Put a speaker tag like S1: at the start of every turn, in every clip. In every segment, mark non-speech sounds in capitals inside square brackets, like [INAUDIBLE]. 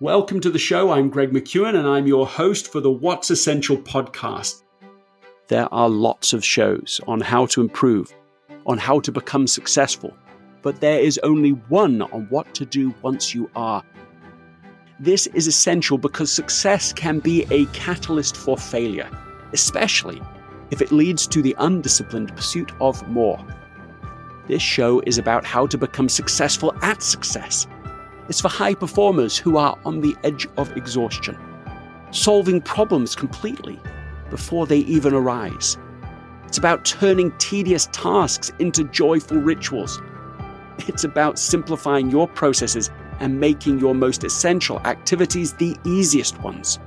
S1: Welcome to the show. I'm Greg McKeown, and I'm your host for the What's Essential podcast. There are lots of shows on how to improve, on how to become successful, but there is only one on what to do once you are. This is essential because success can be a catalyst for failure, especially if it leads to the undisciplined pursuit of more. This show is about how to become successful at success. It's for high performers who are on the edge of exhaustion, solving problems completely before they even arise. It's about turning tedious tasks into joyful rituals. It's about simplifying your processes and making your most essential activities the easiest ones.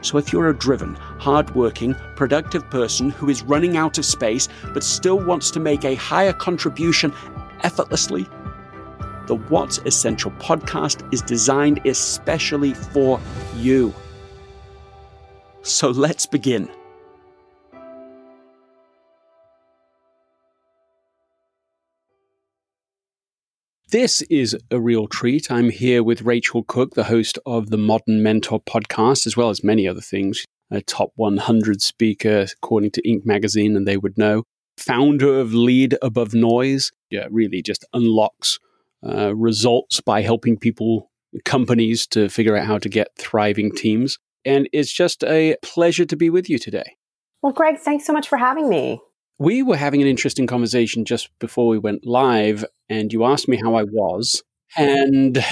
S1: So, if you're a driven, hardworking, productive person who is running out of space but still wants to make a higher contribution effortlessly, the What's Essential podcast is designed especially for you. So, let's begin. This is a real treat. I'm here with Rachel Cooke, the host of the Modern Mentor podcast, as well as many other things. A top 100 speaker, according to Inc. magazine, and they would know. Founder of Lead Above Noise. Yeah, really just unlocks uh, results by helping people, companies to figure out how to get thriving teams. And it's just a pleasure to be with you today.
S2: Well, Greg, thanks so much for having me
S1: we were having an interesting conversation just before we went live, and you asked me how I was. And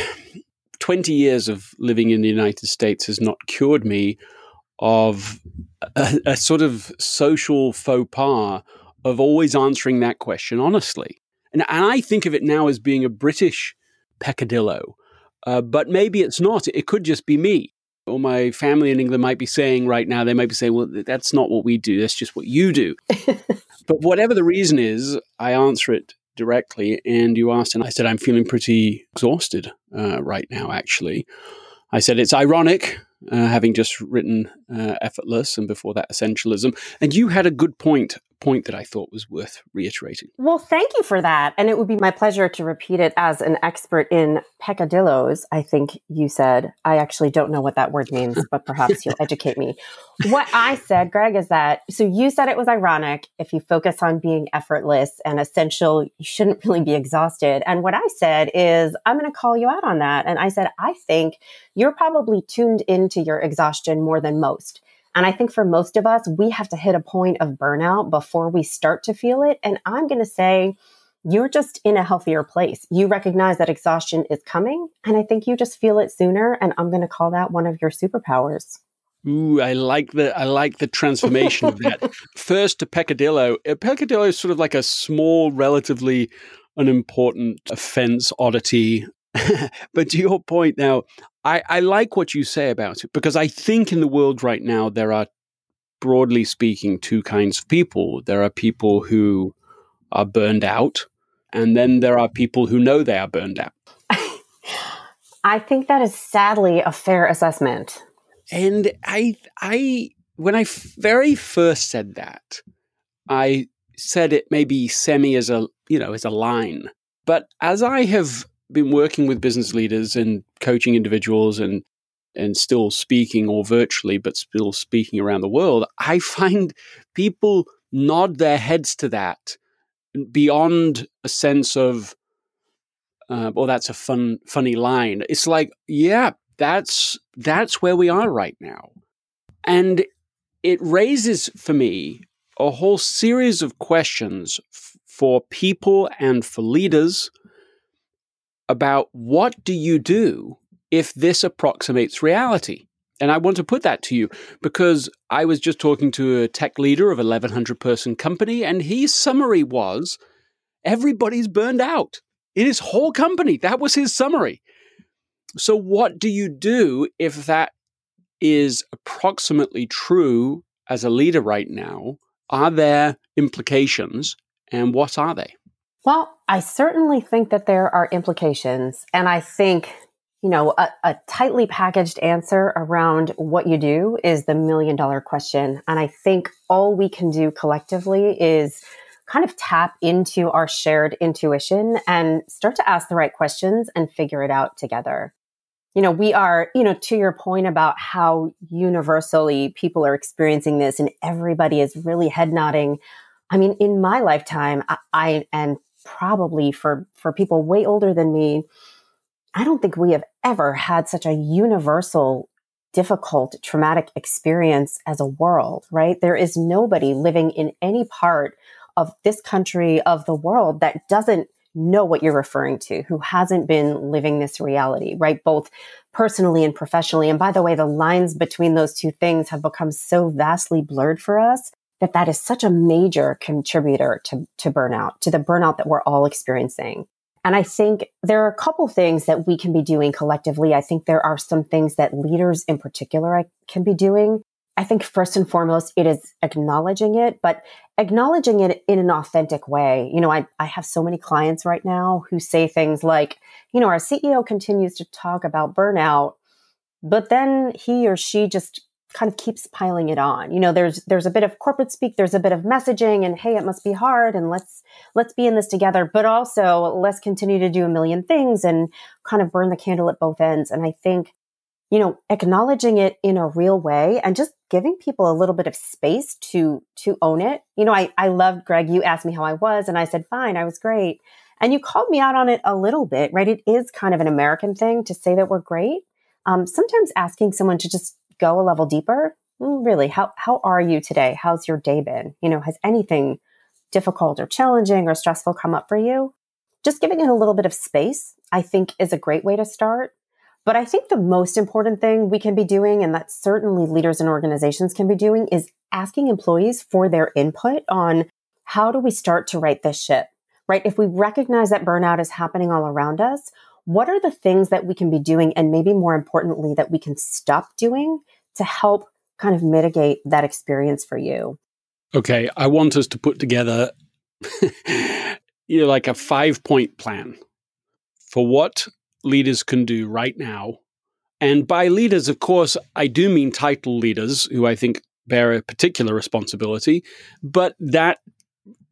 S1: 20 years of living in the United States has not cured me of a, a sort of social faux pas of always answering that question honestly. And, and I think of it now as being a British peccadillo, uh, but maybe it's not. It could just be me or my family in England might be saying right now, they might be saying, well, that's not what we do. That's just what you do. [LAUGHS] but whatever the reason is, I answer it directly. And you asked, and I said, I'm feeling pretty exhausted uh, right now, actually. I said, it's ironic, uh, having just written uh, Effortless and before that Essentialism. And you had a good point point that I thought was worth reiterating.
S2: Well, thank you for that. And it would be my pleasure to repeat it as an expert in peccadillos. I think you said. I actually don't know what that word means, but perhaps you'll educate me. [LAUGHS] What I said, Greg, is that so you said it was ironic if you focus on being effortless and essential, you shouldn't really be exhausted. And what I said is, I'm going to call you out on that. And I said, I think you're probably tuned into your exhaustion more than most. And I think for most of us, we have to hit a point of burnout before we start to feel it. And I'm going to say, you're just in a healthier place. You recognize that exhaustion is coming, and I think you just feel it sooner. And I'm going to call that one of your superpowers.
S1: Ooh, I like the I like the transformation of that. [LAUGHS] First to peccadillo. Peccadillo is sort of like a small, relatively unimportant offense oddity. [LAUGHS] but to your point now, I, I like what you say about it because I think in the world right now there are, broadly speaking, two kinds of people. There are people who are burned out, and then there are people who know they are burned out. [LAUGHS]
S2: I think that is sadly a fair assessment.
S1: And I, I, when I very first said that, I said it maybe semi as a, you know, as a line. But as I have been working with business leaders and coaching individuals and and still speaking or virtually but still speaking around the world i [LAUGHS] find people nod their heads to that beyond a sense of uh, well that's a fun funny line. It's like yeah that's that's where we are right now. And it raises for me a whole series of questions f- for people and for leaders about what do you do if this approximates reality? And I want to put that to you because I was just talking to a tech leader of a 1100 person company and his summary was everybody's burned out in his whole company. That was his summary. So what do you do if that is approximately true as a leader right now? Are there implications and what are they?
S2: Well, I certainly think that there are implications. And I think, you know, a, a, tightly packaged answer around what you do is the million dollar question. And I think all we can do collectively is kind of tap into our shared intuition and start to ask the right questions and figure it out together. you know, we are, you know, to your point about how universally people are experiencing this and everybody is really head nodding. I mean, in my lifetime, I, I and probably for for people way older than me, I don't think we have ever had such a universal difficult traumatic experience as a world, right? There is nobody living in any part of this country of the world that doesn't know what you're referring to, who hasn't been living this reality, right? Both personally and professionally. And by the way, the lines between those two things have become so vastly blurred for us that that is such a major contributor to, to burnout, to the burnout that we're all experiencing. And I think there are a couple things that we can be doing collectively. I think there are some things that leaders in particular can be doing I think first and foremost, it is acknowledging it, but acknowledging it in an authentic way. You know, I, I have so many clients right now who say things like, you know, our CEO continues to talk about burnout, but then he or she just kind of keeps piling it on. You know, there's there's a bit of corporate speak, there's a bit of messaging and hey, it must be hard and let's let's be in this together, but also let's continue to do a million things and kind of burn the candle at both ends. And I think you know, acknowledging it in a real way and just giving people a little bit of space to to own it. You know, I I loved Greg. You asked me how I was, and I said fine. I was great, and you called me out on it a little bit, right? It is kind of an American thing to say that we're great. Um, sometimes asking someone to just go a level deeper. Mm, really, how how are you today? How's your day been? You know, has anything difficult or challenging or stressful come up for you? Just giving it a little bit of space, I think, is a great way to start. But I think the most important thing we can be doing, and that certainly leaders and organizations can be doing, is asking employees for their input on how do we start to right this ship, right? If we recognize that burnout is happening all around us, what are the things that we can be doing? And maybe more importantly, that we can stop doing to help kind of mitigate that experience for you?
S1: Okay. I want us to put together, [LAUGHS] you know, like a five point plan for what leaders can do right now. And by leaders, of course, I do mean title leaders who I think bear a particular responsibility, but that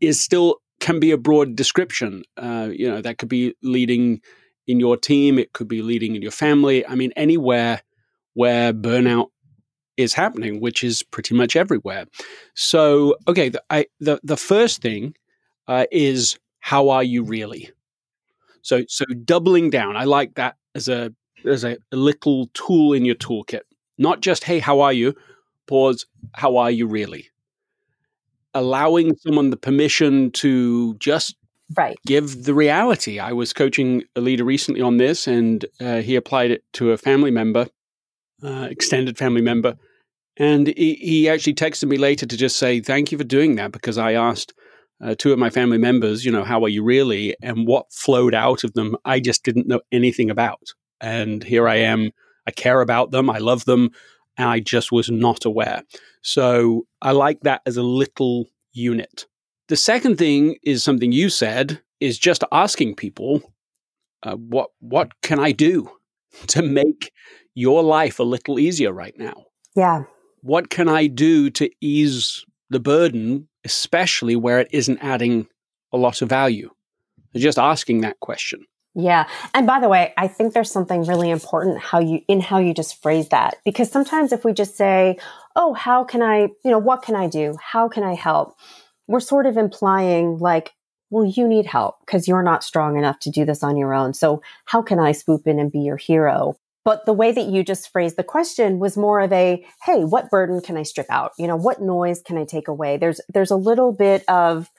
S1: is still can be a broad description. Uh, you know, that could be leading in your team, it could be leading in your family. I mean, anywhere where burnout is happening, which is pretty much everywhere. So, okay, the, I, the, the first thing uh, is how are you really? So so doubling down, I like that as a as a, a little tool in your toolkit. Not just hey, how are you? Pause. How are you really? Allowing someone the permission to just
S2: right
S1: give the reality. I was coaching a leader recently on this, and uh, he applied it to a family member, uh, extended family member, and he, he actually texted me later to just say thank you for doing that because I asked uh, two of my family members, you know, how are you really? And what flowed out of them, I just didn't know anything about. And here I am. I care about them. I love them. And I just was not aware. So I like that as a little unit. The second thing is something you said is just asking people, uh, what what can I do [LAUGHS] to make your life a little easier right now?
S2: Yeah.
S1: What can I do to ease the burden especially where it isn't adding a lot of value? Just asking that question.
S2: Yeah. And by the way, I think there's something really important how you in how you just phrase that because sometimes if we just say, "Oh, how can I, you know, what can I do? How can I help?" We're sort of implying like, "Well, you need help because you're not strong enough to do this on your own. So, how can I swoop in and be your hero?" But the way that you just phrased the question was more of a, hey, what burden can I strip out? You know, what noise can I take away? There's there's a little bit of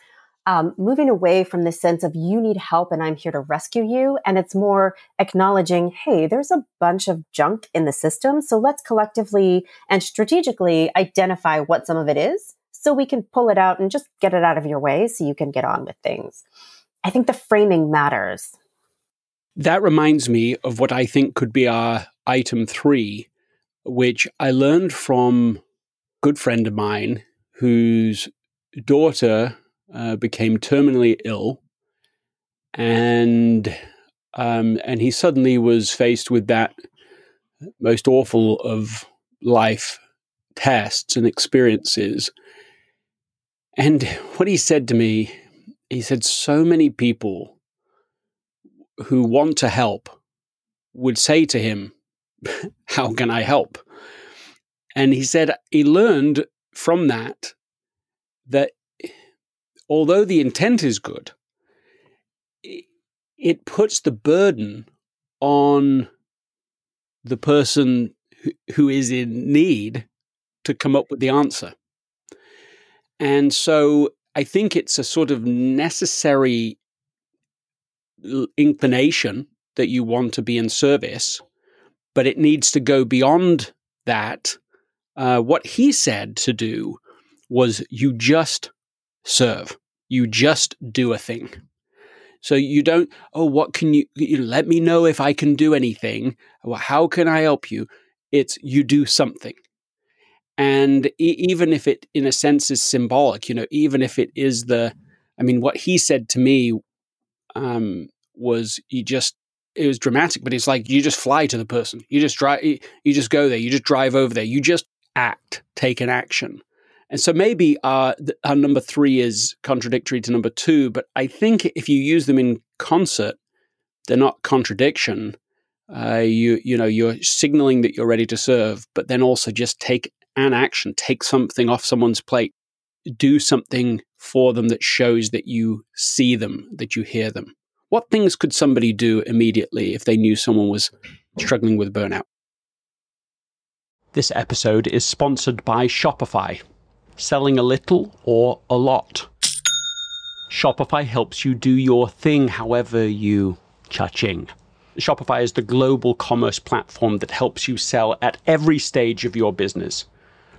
S2: um, moving away from the sense of you need help and I'm here to rescue you. And it's more acknowledging, hey, there's a bunch of junk in the system. So let's collectively and strategically identify what some of it is so we can pull it out and just get it out of your way so you can get on with things. I think the framing matters.
S1: That reminds me of what I think could be our item three, which I learned from a good friend of mine whose daughter uh, became terminally ill, and um, and he suddenly was faced with that most awful of life tests and experiences. And what he said to me, he said, so many people who want to help would say to him, how can I help? And he said he learned from that that although the intent is good, it puts the burden on the person who is in need to come up with the answer. And so I think it's a sort of necessary inclination that you want to be in service, but it needs to go beyond that. Uh, what he said to do was you just serve, you just do a thing. So you don't, oh, what can you, you let me know if I can do anything? Well, how can I help you? It's you do something. And e- even if it, in a sense, is symbolic, you know, even if it is the, I mean, what he said to me um, was you just, it was dramatic, but it's like you just fly to the person. You just drive, you just go there, you just drive over there, you just act, take an action. And so maybe our, our number three is contradictory to number two, but I think if you use them in concert, they're not contradiction. Uh, you you know you're signaling that you're ready to serve, but then also just take an action, take something off someone's plate, do something for them that shows that you see them, that you hear them. What things could somebody do immediately if they knew someone was struggling with burnout? This episode is sponsored by Shopify. Selling a little or a lot. Shopify helps you do your thing however you cha-ching. Shopify is the global commerce platform that helps you sell at every stage of your business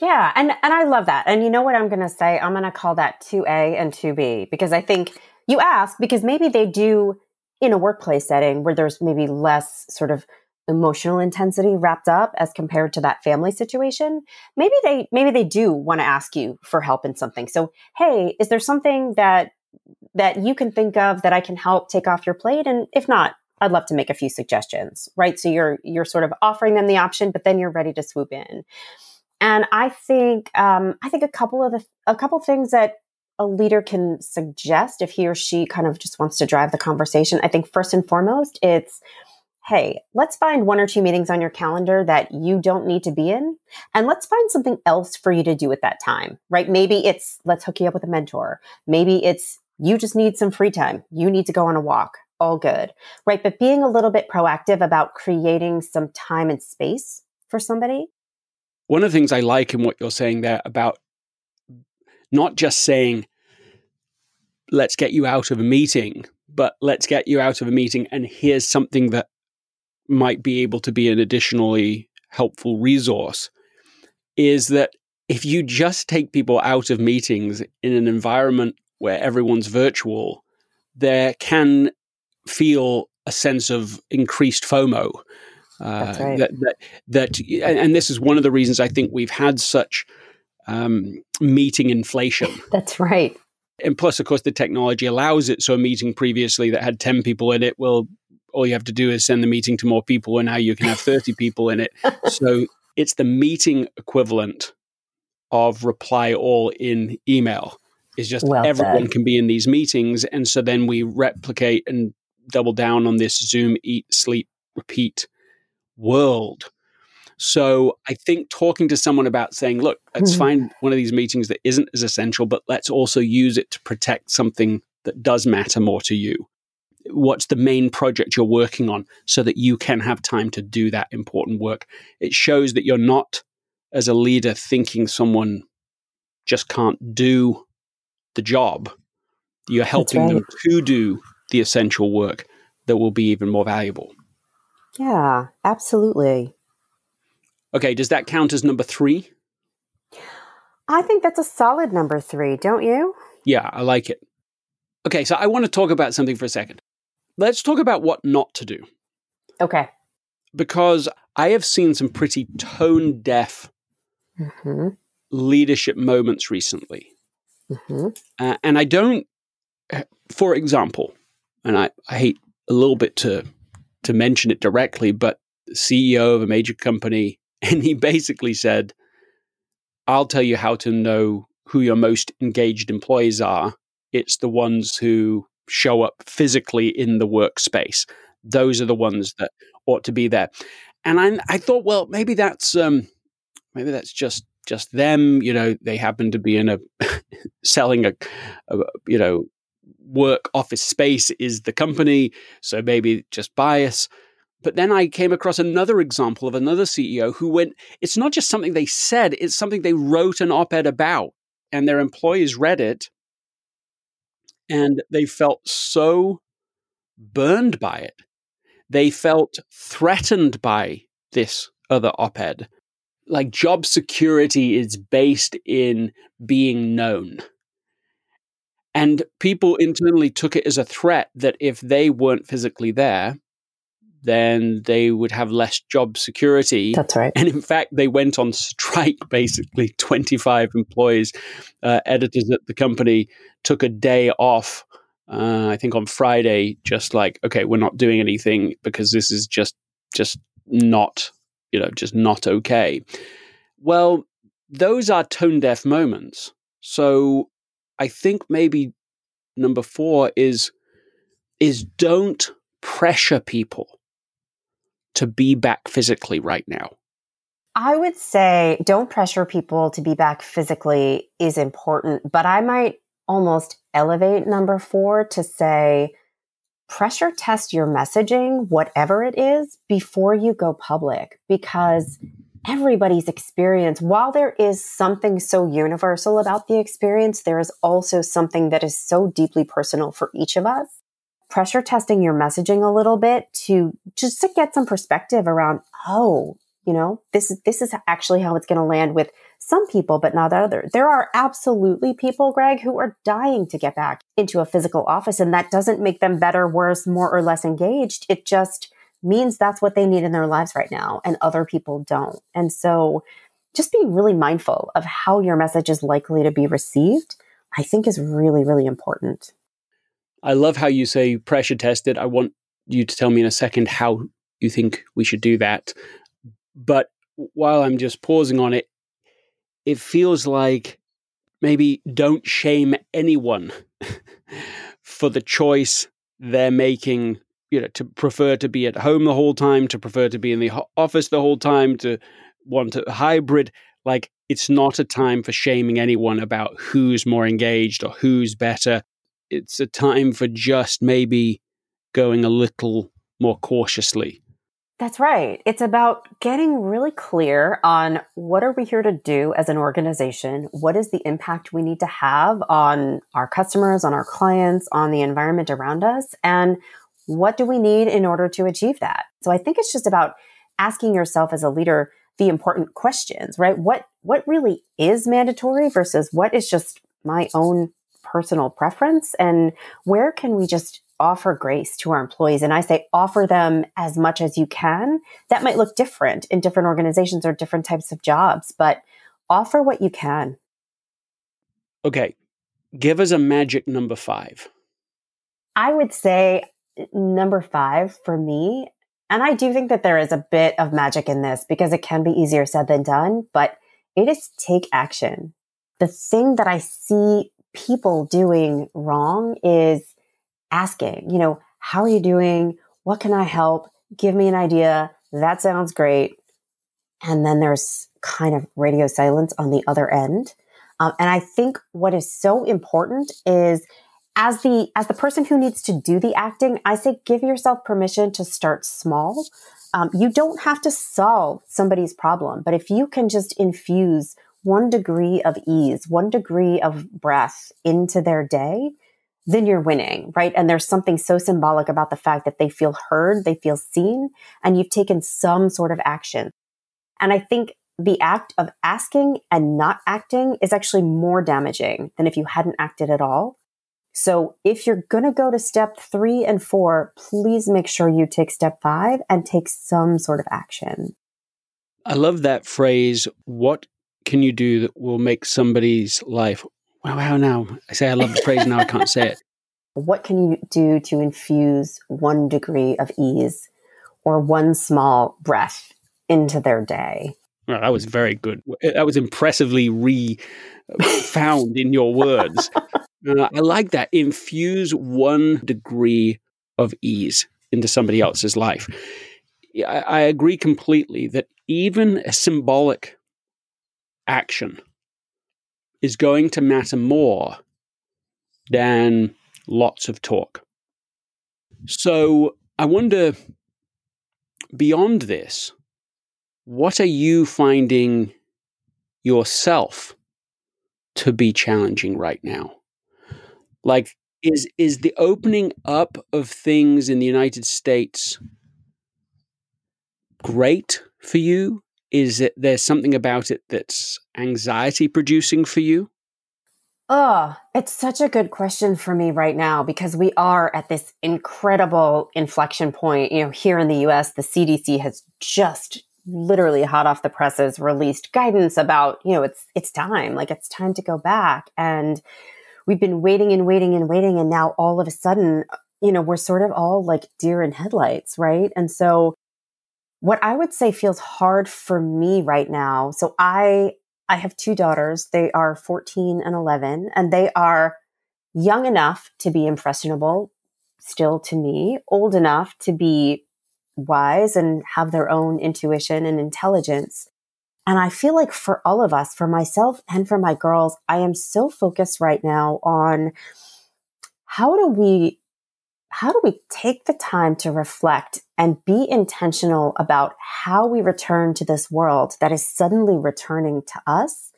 S2: Yeah, and and I love that. And you know what I'm going to say? I'm going to call that 2A and 2B because I think you ask because maybe they do in a workplace setting where there's maybe less sort of emotional intensity wrapped up as compared to that family situation maybe they maybe they do want to ask you for help in something so hey is there something that that you can think of that i can help take off your plate and if not i'd love to make a few suggestions right so you're you're sort of offering them the option but then you're ready to swoop in and I think um, I think a couple of the, a couple things that a leader can suggest if he or she kind of just wants to drive the conversation. I think first and foremost, it's hey, let's find one or two meetings on your calendar that you don't need to be in, and let's find something else for you to do at that time. Right? Maybe it's let's hook you up with a mentor. Maybe it's you just need some free time. You need to go on a walk. All good. Right? But being a little bit proactive about creating some time and space for somebody
S1: one of the things I like in what you're saying there about not just saying, let's get you out of a meeting, but let's get you out of a meeting and here's something that might be able to be an additionally helpful resource is that if you just take people out of meetings in an environment where everyone's virtual, there can feel a sense of increased FOMO
S2: uh, right.
S1: That, that, that, and this is one of the reasons I think we've had such um, meeting inflation. [LAUGHS]
S2: That's right.
S1: And plus, of course, the technology allows it. So a meeting previously that had 10 people in it will all you have to do is send the meeting to more people, and now you can have 30 people in it. [LAUGHS] So it's the meeting equivalent of reply all in email. It's just
S2: Well
S1: everyone
S2: said.
S1: can be in these meetings. And so then we replicate and double down on this Zoom, eat, sleep, repeat world. So I think talking to someone about saying, look, let's
S2: Mhm.
S1: find one of these meetings that isn't as essential, but let's also use it to protect something that does matter more to you. What's the main project you're working on so that you can have time to do that important work? It shows that you're not, as a leader, thinking someone just can't do the job. You're helping them to do the essential work that will be even more valuable.
S2: Yeah, absolutely.
S1: Okay, does that count as number three?
S2: I think that's a solid number three, don't you?
S1: Yeah, I like it. Okay, so I want to talk about something for a second. Let's talk about what not to do.
S2: Okay.
S1: Because I have seen some pretty tone deaf
S2: hmm
S1: leadership moments recently.
S2: hmm
S1: Uh, and I don't, for example, and I, I hate a little bit to, to mention it directly, but CEO of a major company, [LAUGHS] and he basically said, I'll tell you how to know who your most engaged employees are. It's the ones who show up physically in the workspace. Those are the ones that ought to be there. And I, I thought, well, maybe that's um, maybe that's just just them. You know, they happen to be in a [LAUGHS] selling a, a you know work office space is the company, so maybe just bias. But then I came across another example of another CEO who went, it's not just something they said, it's something they wrote an op ed about, and their employees read it, and they felt so burned by it. They felt threatened by this other op ed. Like job security is based in being known. And people internally took it as a threat that if they weren't physically there, then they would have less job security.
S2: That's right.
S1: And in fact, they went on strike [LAUGHS] basically. 25 employees, uh, editors at the company took a day off, uh, I think on Friday, just like, okay, we're not doing anything because this is just, just not, you know, just not okay. Well, those are tone deaf moments. So I think maybe number four is, is don't pressure people to be back physically right now.
S2: I would say don't pressure people to be back physically is important, but I might almost elevate number four to say pressure test your messaging, whatever it is, before you go public because everybody's experience, while there is something so universal about the experience, there is also something that is so deeply personal for each of us. Pressure testing your messaging a little bit to just to get some perspective around, oh, you know, this is this is actually how it's going to land with some people, but not others. There are absolutely people, Greg, who are dying to get back into a physical office, and that doesn't make them better, worse, more or less engaged. It just means that's what they need in their lives right now, and other people don't. And so, just being really mindful of how your message is likely to be received, I think, is really, really important.
S1: I love how you say pressure tested. I want you to tell me in a second how you think we should do that. But while I'm just pausing on it, it feels like maybe don't shame anyone [LAUGHS] for the choice they're making, you know, to prefer to be at home the whole time, to prefer to be in the office the whole time, to want a hybrid. Like, it's not a time for shaming anyone about who's more engaged or who's better. It's a time for just maybe going a little more cautiously.
S2: That's right. It's about getting really clear on what are we here to do as an organization? What is the impact we need to have on our customers, on our clients, on the environment around us? And what do we need in order to achieve that? So I think it's just about asking yourself as a leader the important questions, right? What what really is mandatory versus what is just my own personal preference and where can we just offer grace to our employees and i say offer them as much as you can that might look different in different organizations or different types of jobs but offer what you can
S1: Okay, give us a magic number five.
S2: i would say number five for me, and I do think that there is a bit of magic in this because it can be easier said than done, but it is take action. The thing that I see people doing wrong is asking, you know, how are you doing? What can I help? Give me an idea. That sounds great. And then there's kind of radio silence on the other end. Um, and I think what is so important is as the as the person who needs to do the acting, I say give yourself permission to start small. Um, you don't have to solve somebody's problem, but if you can just infuse one degree of ease, one degree of breath into their day, then you're winning, right? And there's something so symbolic about the fact that they feel heard, they feel seen, and you've taken some sort of action. And I think the act of asking and not acting is actually more damaging than if you hadn't acted at all. So if you're going to go to step three and four, please make sure you take step five and take some sort of action.
S1: I love that phrase. What can you do that will make somebody's life? Wow, wow, now I say I love the phrase, now I can't say it. [LAUGHS]
S2: What can you do to infuse one degree of ease or one small breath into their day?
S1: Well, that was very good. That was impressively re found in your words. [LAUGHS] Uh, I like that. Infuse one degree of ease into somebody else's life. I, I agree completely that even a symbolic action is going to matter more than lots of talk. So I wonder beyond this, what are you finding yourself to be challenging right now? Like, is is the opening up of things in the United States great for you? Is it there's something about it that's anxiety producing for you?
S2: Oh, it's such a good question for me right now because we are at this incredible inflection point. You know, here in the US, the CDC has just literally hot off the presses released guidance about, you know, it's it's time, like it's time to go back and we've been waiting and waiting and waiting and now all of a sudden, you know, we're sort of all like deer in headlights, right? And so what I would say feels hard for me right now. So I I have two daughters. They are 14 and 11 and they are young enough to be impressionable still to me, old enough to be wise and have their own intuition and intelligence. And I feel like for all of us, for myself and for my girls, I am so focused right now on how do we how do we take the time to reflect and be intentional about how we return to this world that is suddenly returning to us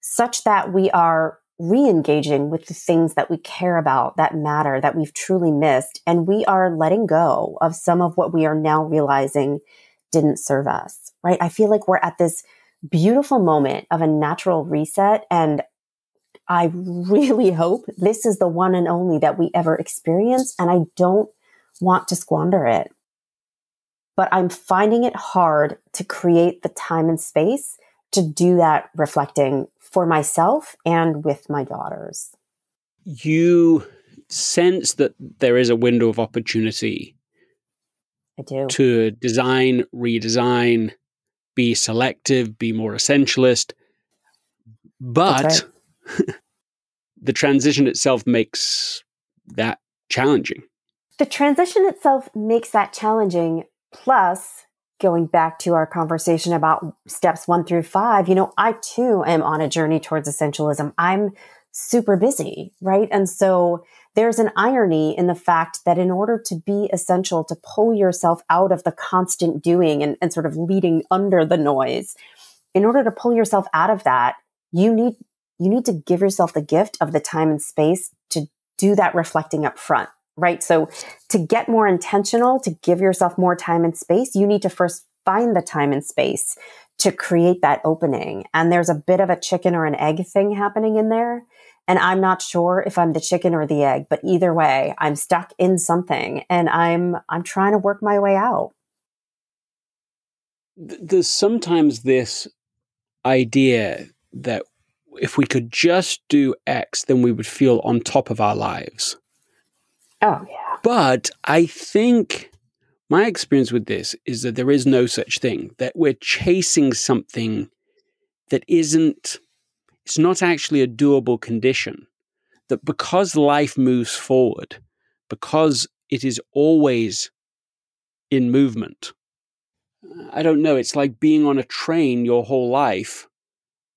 S2: such that we are re-engaging with the things that we care about that matter that we've truly missed and we are letting go of some of what we are now realizing didn't serve us right? I feel like we're at this beautiful moment of a natural reset and i really [LAUGHS] hope this is the one and only that we ever experience and i don't want to squander it but i'm finding it hard to create the time and space to do that reflecting for myself and with my daughters.
S1: You sense that there is a window of opportunity.
S2: I do.
S1: To design, redesign, be selective, be more essentialist. But right. [LAUGHS] the transition itself makes that challenging.
S2: The transition itself makes that challenging. Plus, going back to our conversation about steps one through five, you know, I too am on a journey towards essentialism. I'm super busy, right? And so there's an irony in the fact that in order to be essential, to pull yourself out of the constant doing and, and sort of leading under the noise, in order to pull yourself out of that, you need you need to give yourself the gift of the time and space to do that reflecting up front right? So to get more intentional, to give yourself more time and space, you need to first find the time and space to create that opening. And there's a bit of a chicken or an egg thing happening in there. And I'm not sure if I'm the chicken or the egg, but either way, I'm stuck in something and I'm I'm trying to work my way out.
S1: There's sometimes this idea that if we could just do X, then we would feel on top of our lives.
S2: Oh, yeah.
S1: But I think my experience with this is that there is no such thing, that we're chasing something that isn't, it's not actually a doable condition. That because life moves forward, because it is always in movement, uh, I don't know, it's like being on a train your whole life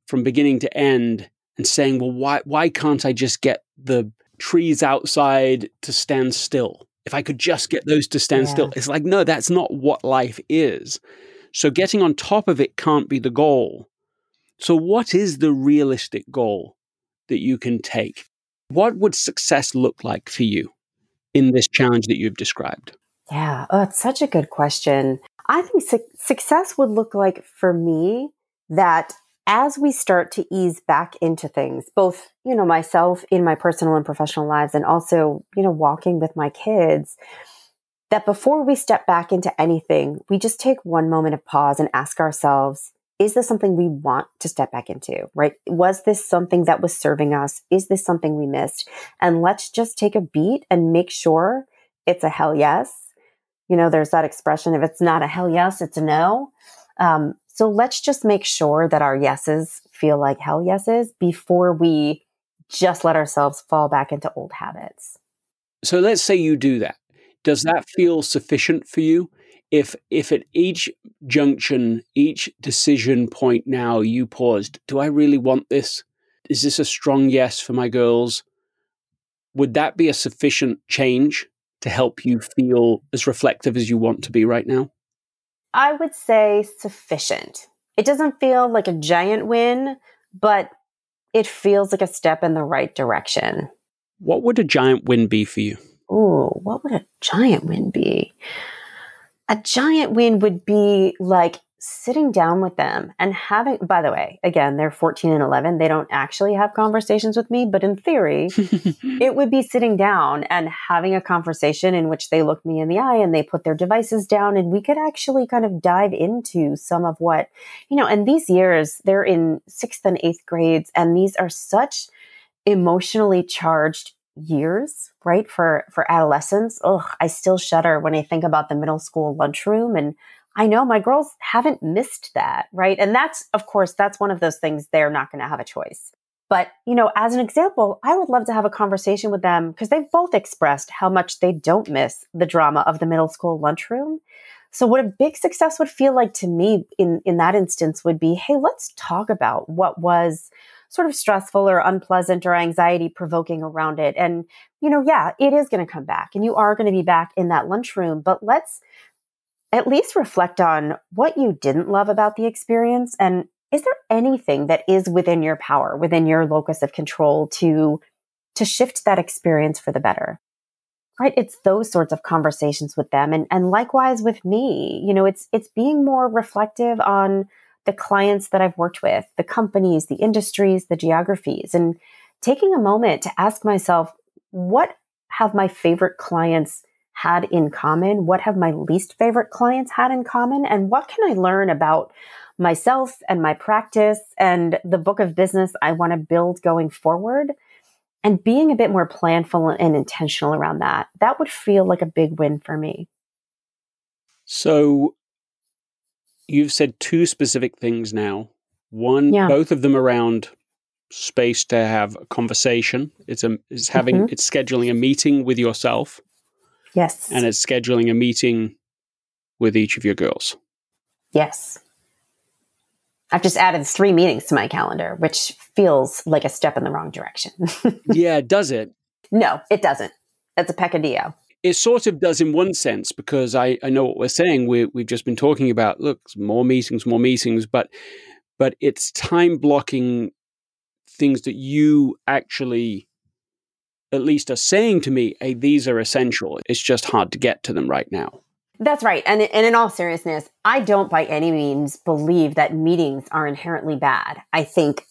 S1: from beginning to end and saying, well, why, why can't I just get the trees outside to stand still? If I could just get those to stand yeah. still, it's like, no, that's not what life is. So getting on top of it can't be the goal. So, what is the realistic goal that you can take? What would success look like for you in this challenge that you've described?
S2: Yeah, oh, it's such a good question. I think su- success would look like for me that as we start to ease back into things, both, you know, myself in my personal and professional lives and also, you know, walking with my kids, that before we step back into anything, we just take one moment of pause and ask ourselves, is this something we want to step back into, right? Was this something that was serving us? Is this something we missed? And let's just take a beat and make sure it's a hell yes. You know, there's that expression if it's not a hell yes, it's a no. Um, so let's just make sure that our yeses feel like hell yeses before we just let ourselves fall back into old habits.
S1: So let's say you do that. Does that feel sufficient for you? If if at each junction, each decision point now you paused, do I really want this? Is this a strong yes for my girls? Would that be a sufficient change to help you feel as reflective as you want to be right now?
S2: I would say sufficient. It doesn't feel like a giant win, but it feels like a step in the right direction.
S1: What would a giant win be for you?
S2: Ooh, what would a giant win be? A giant win would be like sitting down with them and having by the way again they're 14 and 11 they don't actually have conversations with me but in theory [LAUGHS] it would be sitting down and having a conversation in which they look me in the eye and they put their devices down and we could actually kind of dive into some of what you know and these years they're in 6th and 8th grades and these are such emotionally charged years right for for adolescents oh i still shudder when i think about the middle school lunchroom and I know my girls haven't missed that, right? And that's, of course, that's one of those things they're not going to have a choice. But, you know, as an example, I would love to have a conversation with them because they've both expressed how much they don't miss the drama of the middle school lunchroom. So what a big success would feel like to me in, in that instance would be, hey, let's talk about what was sort of stressful or unpleasant or anxiety provoking around it. And, you know, yeah, it is going to come back and you are going to be back in that lunchroom, but let's at least reflect on what you didn't love about the experience. And is there anything that is within your power within your locus of control to to shift that experience for the better? Right? It's those sorts of conversations with them. And and likewise with me. You know it's it's being more reflective on the clients that I've worked with the companies the industries the geographies and taking a moment to ask myself what have my favorite clients had in common? What have my least favorite clients had in common? And what can I learn about myself and my practice and the book of business I want to build going forward? And being a bit more planful and intentional around that, that would feel like a big win for me.
S1: So you've said two specific things now. One, yeah. both of them around space to have a conversation. It's a it's having mm-hmm. it's scheduling a meeting with yourself
S2: Yes.
S1: And it's scheduling a meeting with each of your girls.
S2: Yes. I've just added three meetings to my calendar, which feels like a step in the wrong direction. [LAUGHS]
S1: yeah, does it?
S2: No, it doesn't. That's a peccadillo.
S1: It sort of does in one sense because I, I know what we're saying. We, we've just been talking about look, more meetings, more meetings, but but it's time blocking things that you actually at least are saying to me, hey, these are essential. It's just hard to get to them right now.
S2: That's right. And, and in all seriousness, I don't by any means believe that meetings are inherently bad. I think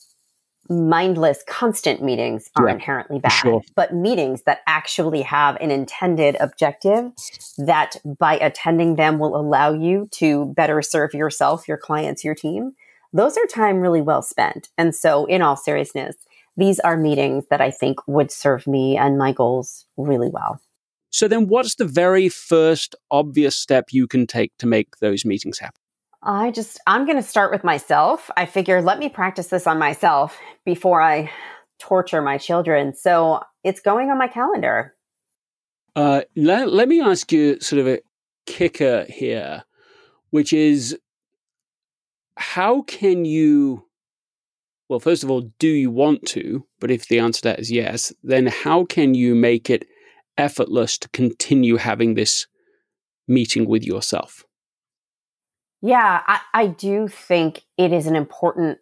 S2: mindless, constant meetings are yeah, inherently bad. Sure. But meetings that actually have an intended objective that by attending them will allow you to better serve yourself, your clients, your team, those are time really well spent. And so, in all seriousness, these are meetings that I think would serve me and my goals really well.
S1: So then what's the very first obvious step you can take to make those meetings happen?
S2: I just, I'm going to start with myself. I figure let me practice this on myself before I torture my children. So it's going on my calendar.
S1: Uh, let, let me ask you sort of a kicker here, which is how can you, well, first of all, do you want to? But if the answer to that is yes, then how can you make it effortless to continue having this meeting with yourself?
S2: Yeah, I, I do think it is an important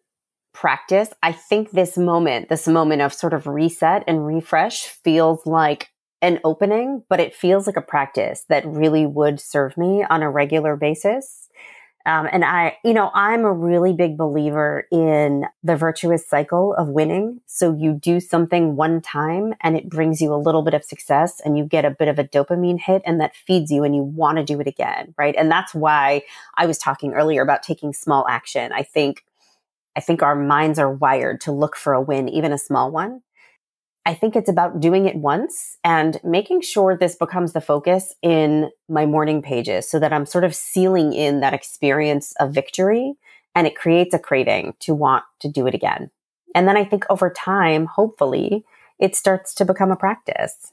S2: practice. I think this moment, this moment of sort of reset and refresh feels like an opening, but it feels like a practice that really would serve me on a regular basis. Um, and I, you know, I'm a really big believer in the virtuous cycle of winning. So you do something one time and it brings you a little bit of success and you get a bit of a dopamine hit and that feeds you and you want to do it again. Right. And that's why I was talking earlier about taking small action. I think, I think our minds are wired to look for a win, even a small one. I think it's about doing it once and making sure this becomes the focus in my morning pages so that I'm sort of sealing in that experience of victory and it creates a craving to want to do it again. And then I think over time, hopefully, it starts to become a practice.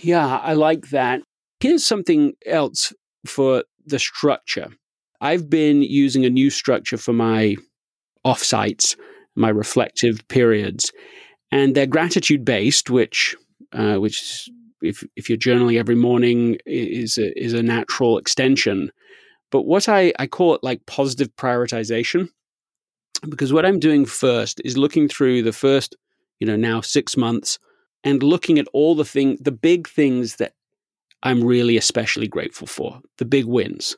S1: Yeah, I like that. Here's something else for the structure. I've been using a new structure for my offsites, my reflective periods, and they're gratitude based, which, uh, which if if you're journaling every morning is a, is a natural extension. But what I, I call it like positive prioritization, because what I'm doing first is looking through the first, you know, now six months and looking at all the thing, the big things that I'm really especially grateful for, the big wins.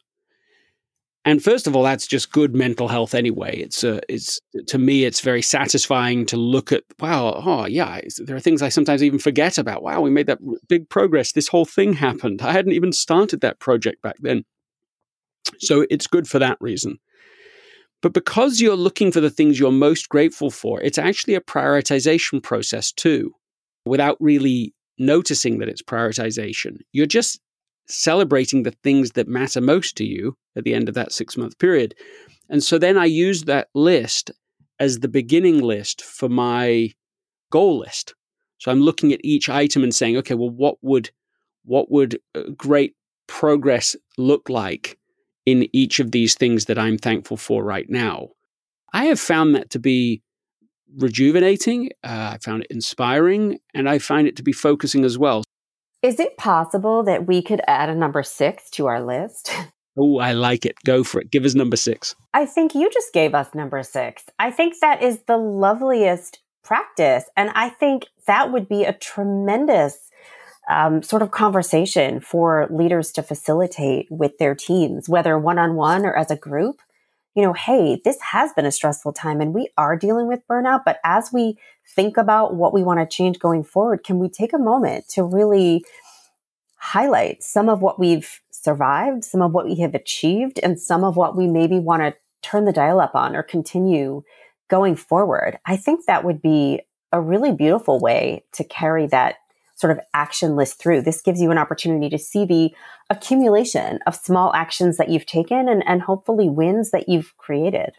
S1: And first of all, that's just good mental health anyway. It's uh, it's to me, it's very satisfying to look at. Wow, oh yeah, there are things I sometimes even forget about. Wow, we made that big progress. This whole thing happened. I hadn't even started that project back then. So it's good for that reason. But because you're looking for the things you're most grateful for, it's actually a prioritization process too without really noticing that it's prioritization. You're just celebrating the things that matter most to you at the end of that six month period. And so then I use that list as the beginning list for my goal list. So I'm looking at each item and saying, okay, well, what would what would uh, great progress look like in each of these things that I'm thankful for right now? I have found that to be rejuvenating. Uh, I found it inspiring, and I find it to be focusing as well.
S2: Is it possible that we could add a number six to our list? [LAUGHS]
S1: Oh, I like it. Go for it. Give us number six.
S2: I think you just gave us number six. I think that is the loveliest practice. And I think that would be a tremendous um, sort of conversation for leaders to facilitate with their teams, whether one on one or as a group you know, hey, this has been a stressful time and we are dealing with burnout. But as we think about what we want to change going forward, can we take a moment to really highlight some of what we've survived, some of what we have achieved, and some of what we maybe want to turn the dial up on or continue going forward? I think that would be a really beautiful way to carry that sort of action list through. This gives you an opportunity to see the accumulation of small actions that you've taken and, and hopefully wins that you've created.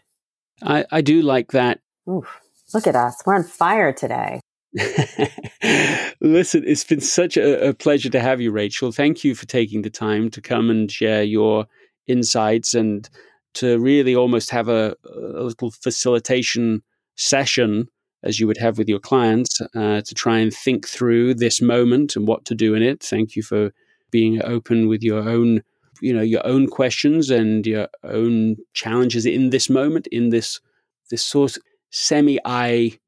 S1: I, I do like that.
S2: Oof, look at us. We're on fire today. [LAUGHS]
S1: Listen, it's been such a, a, pleasure to have you, Rachel. Thank you for taking the time to come and share your insights and to really almost have a, a little facilitation session as you would have with your clients uh, to try and think through this moment and what to do in it. Thank you for being open with your own, you know, your own questions and your own challenges in this moment, in this this sort of semi eye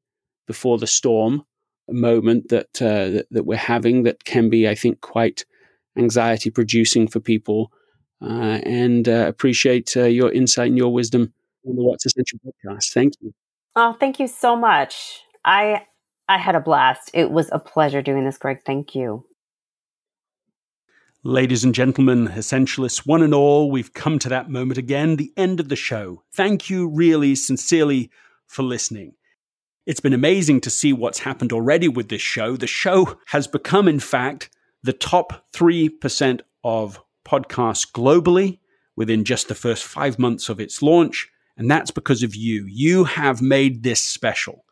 S1: before the storm moment that, uh, that, that we're having that can be, I think, quite anxiety producing for people. Uh, and uh, appreciate uh, your insight and your wisdom on the What's Essential podcast. Thank you.
S2: Oh, thank you so much. I I had a blast. It was a pleasure doing this, Greg. Thank you.
S1: Ladies and gentlemen, essentialists, one and all, we've come to that moment again, the end of the show. Thank you really sincerely for listening. It's been amazing to see what's happened already with this show. The show has become, in fact, the top 3% of podcasts globally within just the first five months of its launch. And that's because of you. You have made this special.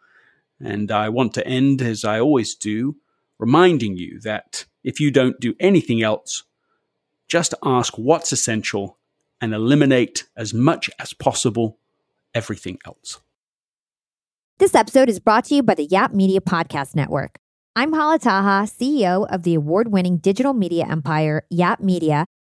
S1: And I want to end, as I always do, reminding you that if you don't do anything else, just ask what's essential and eliminate as much as possible everything else.
S3: This episode is brought to you by the Yap Media Podcast Network. I'm Hala Taha, CEO of the award winning digital media empire, Yap Media,